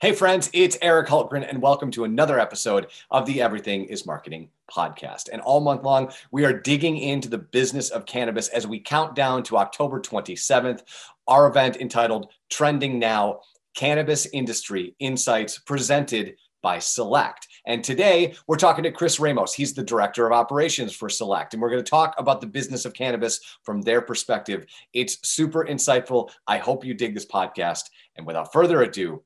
Hey, friends, it's Eric Hultgren, and welcome to another episode of the Everything is Marketing podcast. And all month long, we are digging into the business of cannabis as we count down to October 27th, our event entitled Trending Now Cannabis Industry Insights, presented by Select. And today we're talking to Chris Ramos. He's the director of operations for Select. And we're going to talk about the business of cannabis from their perspective. It's super insightful. I hope you dig this podcast. And without further ado,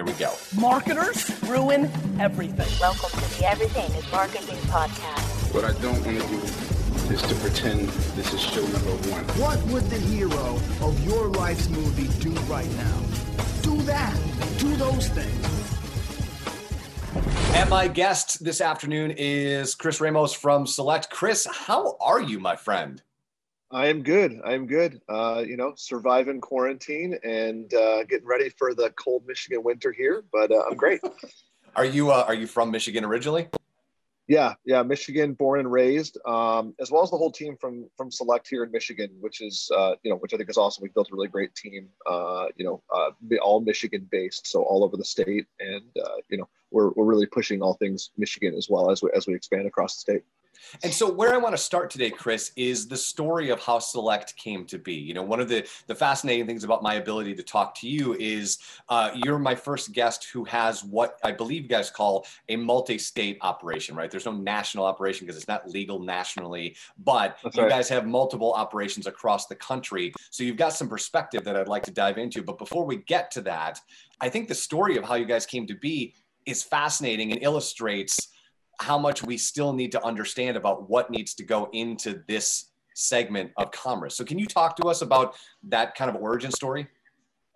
here we go. Marketers ruin everything. Welcome to the Everything is Marketing podcast. What I don't want to do is to pretend this is show number one. What would the hero of your life's movie do right now? Do that. Do those things. And my guest this afternoon is Chris Ramos from Select. Chris, how are you, my friend? I am good. I am good. Uh, you know, surviving quarantine and uh, getting ready for the cold Michigan winter here, but uh, I'm great. are you uh, Are you from Michigan originally? Yeah, yeah, Michigan, born and raised, um, as well as the whole team from from Select here in Michigan, which is uh, you know, which I think is awesome. We've built a really great team. Uh, you know, uh, all Michigan based, so all over the state, and uh, you know, we're we're really pushing all things Michigan as well as we as we expand across the state. And so where I want to start today, Chris, is the story of how Select came to be. You know, one of the, the fascinating things about my ability to talk to you is uh, you're my first guest who has what I believe you guys call a multi-state operation, right? There's no national operation because it's not legal nationally, but That's you right. guys have multiple operations across the country. So you've got some perspective that I'd like to dive into. But before we get to that, I think the story of how you guys came to be is fascinating and illustrates how much we still need to understand about what needs to go into this segment of commerce. So, can you talk to us about that kind of origin story?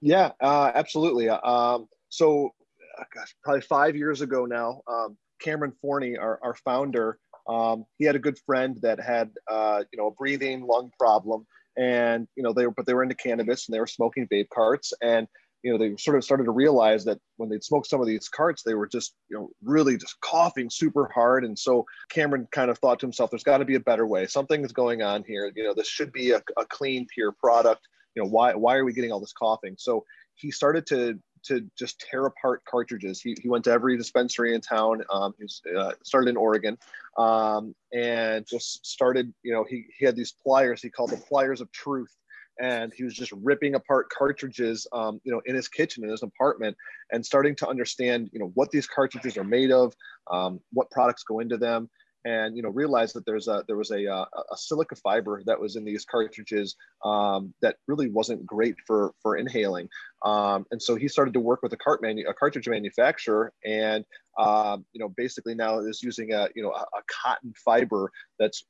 Yeah, uh, absolutely. Um, so, uh, gosh, probably five years ago now, um, Cameron Forni, our, our founder, um, he had a good friend that had, uh, you know, a breathing lung problem, and you know they were, but they were into cannabis and they were smoking vape carts, and you know, they sort of started to realize that when they'd smoked some of these carts, they were just, you know, really just coughing super hard. And so Cameron kind of thought to himself, there's got to be a better way. Something is going on here. You know, this should be a, a clean, pure product. You know, why, why are we getting all this coughing? So he started to, to just tear apart cartridges. He, he went to every dispensary in town. Um, he was, uh, started in Oregon um, and just started, you know, he, he had these pliers he called the pliers of truth and he was just ripping apart cartridges, um, you know, in his kitchen in his apartment, and starting to understand, you know, what these cartridges are made of, um, what products go into them, and you know realized that there's a there was a, uh, a, a silica fiber that was in these cartridges um, that really wasn't great for for inhaling. Um, and so he started to work with a cart manu- a cartridge manufacturer and um, you know basically now is using a you know a, a cotton fiber that's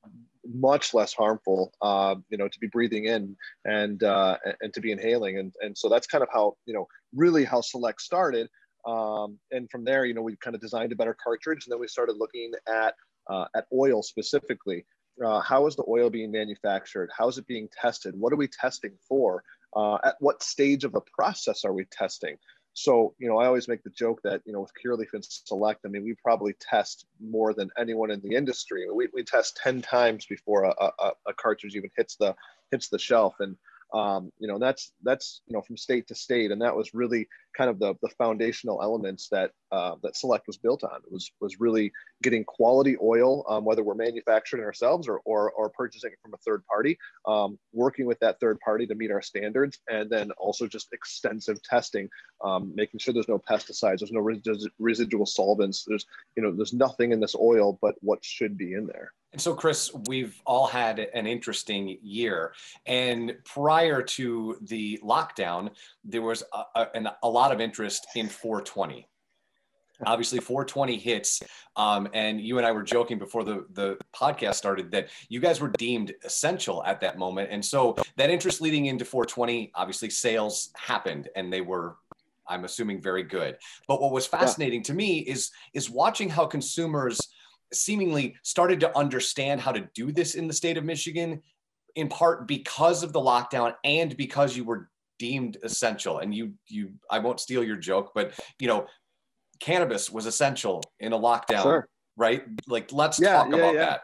much less harmful uh, you know to be breathing in and uh, and to be inhaling and and so that's kind of how you know really how select started um, and from there, you know, we kind of designed a better cartridge, and then we started looking at uh, at oil specifically. Uh, how is the oil being manufactured? How is it being tested? What are we testing for? Uh, at what stage of the process are we testing? So, you know, I always make the joke that, you know, with Curaleaf and Select, I mean, we probably test more than anyone in the industry. We, we test 10 times before a, a, a cartridge even hits the, hits the shelf. And, um, you know, that's, that's, you know, from state to state. And that was really kind of the, the foundational elements that uh, that Select was built on. It was was really getting quality oil, um, whether we're manufacturing ourselves or, or, or purchasing it from a third party, um, working with that third party to meet our standards, and then also just extensive testing, um, making sure there's no pesticides, there's no res- residual solvents, there's you know there's nothing in this oil but what should be in there. And so, Chris, we've all had an interesting year. And prior to the lockdown, there was a, a, a lot of interest in 420 obviously 420 hits um, and you and i were joking before the, the podcast started that you guys were deemed essential at that moment and so that interest leading into 420 obviously sales happened and they were i'm assuming very good but what was fascinating yeah. to me is is watching how consumers seemingly started to understand how to do this in the state of michigan in part because of the lockdown and because you were deemed essential and you you i won't steal your joke but you know cannabis was essential in a lockdown, sure. right? Like, let's yeah, talk yeah, about yeah. that.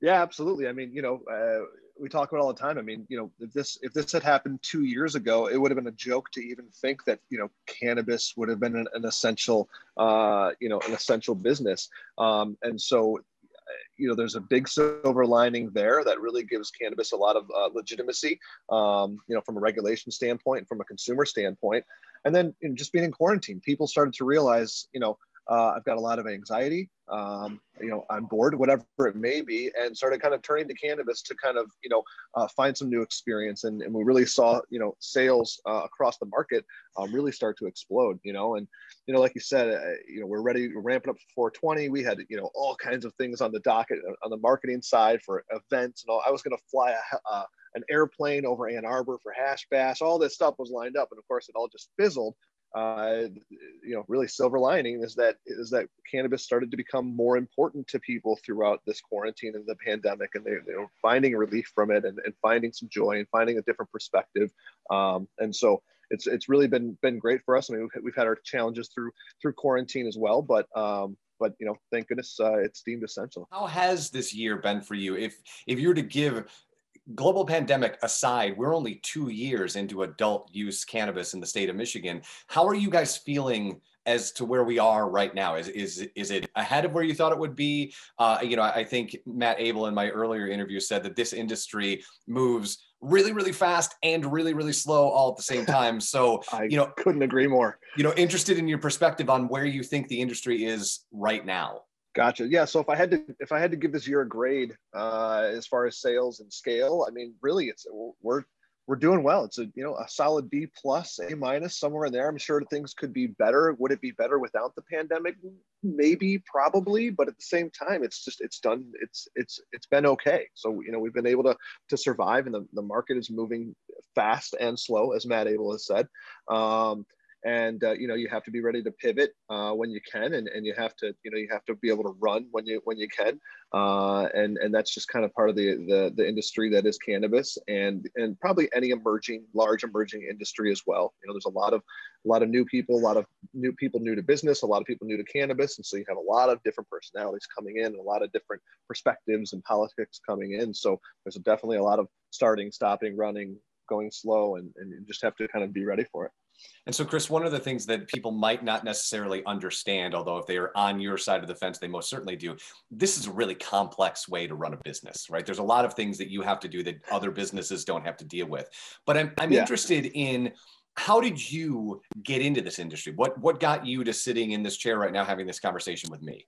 Yeah, absolutely. I mean, you know, uh, we talk about all the time. I mean, you know, if this if this had happened two years ago, it would have been a joke to even think that you know cannabis would have been an, an essential, uh, you know, an essential business. Um, and so, you know, there's a big silver lining there that really gives cannabis a lot of uh, legitimacy, um, you know, from a regulation standpoint, and from a consumer standpoint. And then you know, just being in quarantine, people started to realize, you know, uh, I've got a lot of anxiety um, you know, on board, whatever it may be, and started kind of turning to cannabis to kind of, you know, uh, find some new experience. And, and we really saw, you know, sales uh, across the market um, really start to explode, you know, and, you know, like you said, uh, you know, we're ready, we're ramping up to 420. We had, you know, all kinds of things on the docket uh, on the marketing side for events and all. I was going to fly a, uh, an airplane over Ann Arbor for Hash Bash. All this stuff was lined up, and of course, it all just fizzled uh, you know, really silver lining is that is that cannabis started to become more important to people throughout this quarantine and the pandemic, and they're, they're finding relief from it and, and finding some joy and finding a different perspective. Um, and so it's it's really been been great for us. I mean, we've, we've had our challenges through through quarantine as well, but um, but you know, thank goodness uh, it's deemed essential. How has this year been for you? If if you were to give global pandemic aside, we're only two years into adult use cannabis in the state of Michigan. How are you guys feeling as to where we are right now? Is is is it ahead of where you thought it would be? Uh, you know, I think Matt Abel in my earlier interview said that this industry moves really really fast and really really slow all at the same time. So I you know, couldn't agree more. You know, interested in your perspective on where you think the industry is right now. Gotcha. Yeah. So if I had to, if I had to give this year a grade uh, as far as sales and scale, I mean, really, it's we're we're doing well. It's a you know a solid B plus, A minus, somewhere in there. I'm sure things could be better. Would it be better without the pandemic? Maybe, probably, but at the same time, it's just it's done. It's it's it's been okay. So you know we've been able to to survive, and the, the market is moving fast and slow, as Matt Abel has said. Um, and uh, you know you have to be ready to pivot uh, when you can and, and you have to you know you have to be able to run when you when you can. Uh, and and that's just kind of part of the, the the industry that is cannabis and and probably any emerging large emerging industry as well. You know there's a lot of a lot of new people a lot of new people new to business a lot of people new to cannabis. And so you have a lot of different personalities coming in a lot of different perspectives and politics coming in. So there's definitely a lot of starting stopping running going slow and, and you just have to kind of be ready for it and so, Chris, one of the things that people might not necessarily understand, although if they are on your side of the fence, they most certainly do, this is a really complex way to run a business, right? There's a lot of things that you have to do that other businesses don't have to deal with. But I'm, I'm yeah. interested in how did you get into this industry? What, what got you to sitting in this chair right now having this conversation with me?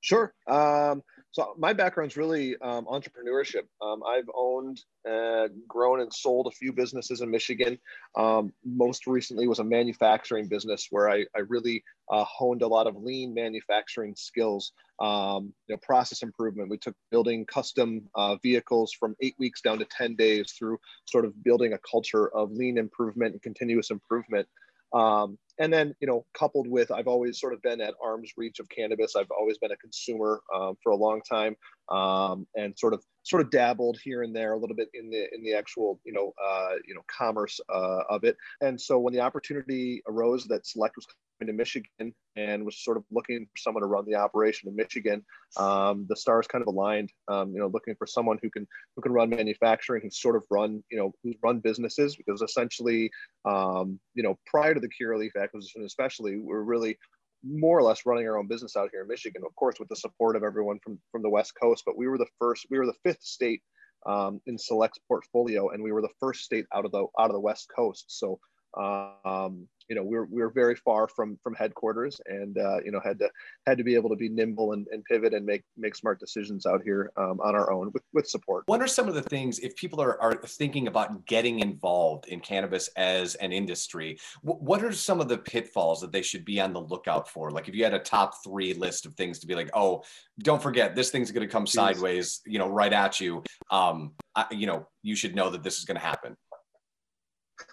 Sure. Um, so my background is really um, entrepreneurship. Um, I've owned, uh, grown, and sold a few businesses in Michigan. Um, most recently was a manufacturing business where I, I really uh, honed a lot of lean manufacturing skills. Um, you know, process improvement. We took building custom uh, vehicles from eight weeks down to ten days through sort of building a culture of lean improvement and continuous improvement. Um, and then, you know, coupled with, I've always sort of been at arm's reach of cannabis. I've always been a consumer um, for a long time, um, and sort of sort of dabbled here and there a little bit in the in the actual, you know, uh, you know, commerce uh, of it. And so when the opportunity arose that Select was coming to Michigan and was sort of looking for someone to run the operation in Michigan. Um, the stars kind of aligned, um, you know, looking for someone who can who can run manufacturing, who's sort of run, you know, who's run businesses because essentially, um, you know, prior to the Curaleaf acquisition, especially, we're really more or less running our own business out here in Michigan, of course, with the support of everyone from from the West Coast. But we were the first, we were the fifth state um, in Select's portfolio, and we were the first state out of the out of the West Coast. So um, you know, we were, we were very far from from headquarters, and uh, you know had to had to be able to be nimble and, and pivot and make make smart decisions out here um, on our own with with support. What are some of the things if people are are thinking about getting involved in cannabis as an industry? what are some of the pitfalls that they should be on the lookout for? Like if you had a top three list of things to be like, oh, don't forget this thing's going to come Jeez. sideways, you know, right at you. Um, I, you know, you should know that this is going to happen.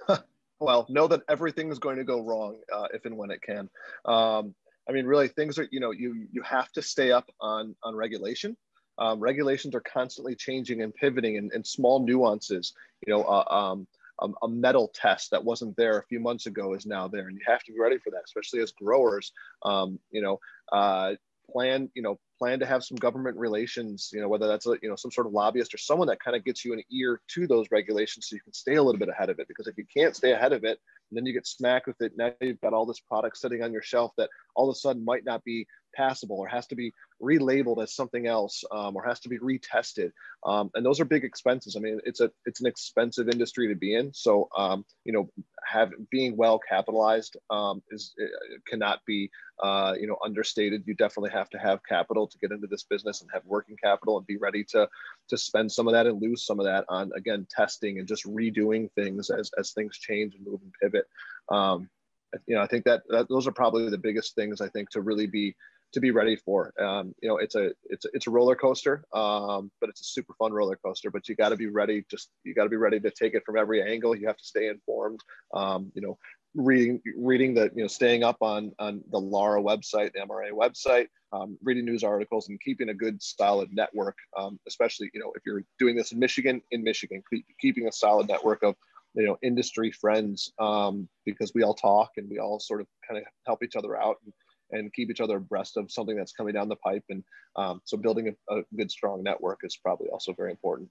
well, know that everything is going to go wrong uh, if and when it can. Um, I mean, really, things are you know you you have to stay up on on regulation. Um, regulations are constantly changing and pivoting, and, and small nuances. You know, uh, um, a, a, metal test that wasn't there a few months ago is now there, and you have to be ready for that, especially as growers. Um, you know, uh, plan you know plan to have some government relations, you know, whether that's a, you know some sort of lobbyist or someone that kind of gets you an ear to those regulations so you can stay a little bit ahead of it. Because if you can't stay ahead of it, then you get smacked with it, now you've got all this product sitting on your shelf that all of a sudden might not be passable or has to be relabeled as something else um, or has to be retested. Um, and those are big expenses. I mean it's a it's an expensive industry to be in. So um, you know have being well capitalized um, is cannot be uh, you know understated. You definitely have to have capital to get into this business and have working capital and be ready to to spend some of that and lose some of that on again testing and just redoing things as as things change and move and pivot. Um, you know i think that, that those are probably the biggest things i think to really be to be ready for. Um, you know, it's a it's a, it's a roller coaster, um, but it's a super fun roller coaster. But you got to be ready. Just you got to be ready to take it from every angle. You have to stay informed. Um, you know, reading reading the you know staying up on on the LARA website, the MRA website, um, reading news articles, and keeping a good solid network. Um, especially you know if you're doing this in Michigan, in Michigan, keep, keeping a solid network of you know industry friends um, because we all talk and we all sort of kind of help each other out. And, and keep each other abreast of something that's coming down the pipe. And um, so building a, a good, strong network is probably also very important.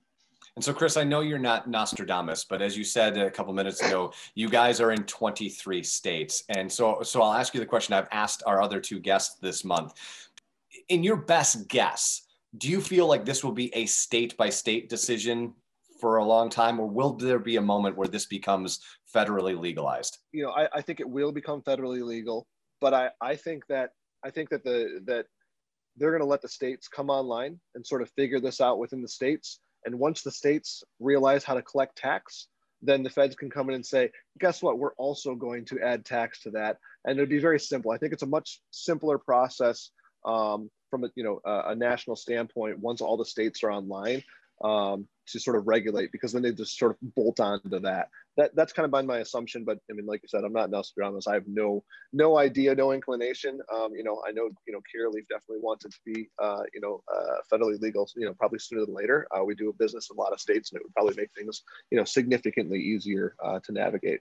And so, Chris, I know you're not Nostradamus, but as you said a couple minutes ago, you guys are in 23 states. And so, so I'll ask you the question I've asked our other two guests this month. In your best guess, do you feel like this will be a state by state decision for a long time, or will there be a moment where this becomes federally legalized? You know, I, I think it will become federally legal but I, I think that I think that the that they're going to let the states come online and sort of figure this out within the states. And once the states realize how to collect tax, then the feds can come in and say, guess what? We're also going to add tax to that. And it'd be very simple. I think it's a much simpler process um, from a, you know, a, a, national standpoint once all the states are online um, to sort of regulate because then they just sort of bolt onto that. That that's kind of been my assumption, but I mean, like you said, I'm not Nostradamus. I have no no idea, no inclination. Um, you know, I know you know Curaleaf definitely wanted to be uh, you know uh, federally legal. You know, probably sooner than later. Uh, we do a business in a lot of states, and it would probably make things you know significantly easier uh, to navigate.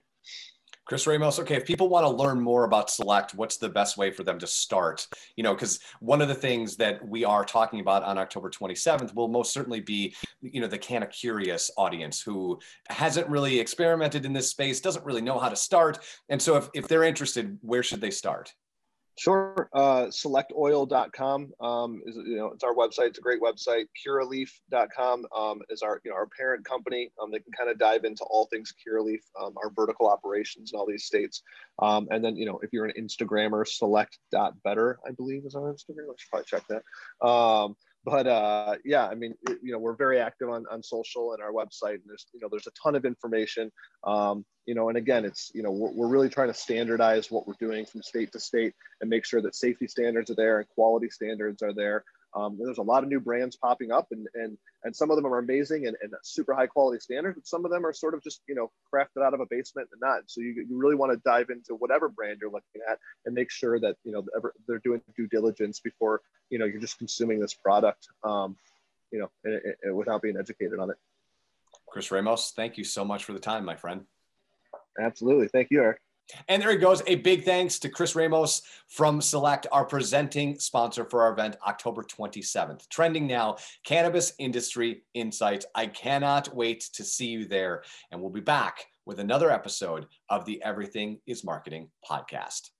Chris Ramos, okay, if people want to learn more about Select, what's the best way for them to start? You know, because one of the things that we are talking about on October 27th will most certainly be, you know, the kind of curious audience who hasn't really experimented in this space, doesn't really know how to start. And so if, if they're interested, where should they start? Sure. Uh, selectoil.com um, is you know it's our website. It's a great website. Curaleaf.com um, is our you know our parent company. Um, they can kind of dive into all things Curaleaf, um, our vertical operations in all these states. Um, and then you know if you're an Instagrammer, select.better I believe is our Instagram. I should probably check that. Um, but uh, yeah, I mean, you know, we're very active on, on social and our website, and there's you know there's a ton of information. Um, you know, and again, it's you know we're, we're really trying to standardize what we're doing from state to state and make sure that safety standards are there and quality standards are there. Um, there's a lot of new brands popping up, and and and some of them are amazing and, and super high quality standards, but some of them are sort of just you know crafted out of a basement and not. So you, you really want to dive into whatever brand you're looking at and make sure that you know they're doing due diligence before you know you're just consuming this product, um, you know, and, and without being educated on it. Chris Ramos, thank you so much for the time, my friend. Absolutely, thank you, Eric. And there he goes. A big thanks to Chris Ramos from Select, our presenting sponsor for our event, October 27th. Trending now, cannabis industry insights. I cannot wait to see you there. And we'll be back with another episode of the Everything is Marketing podcast.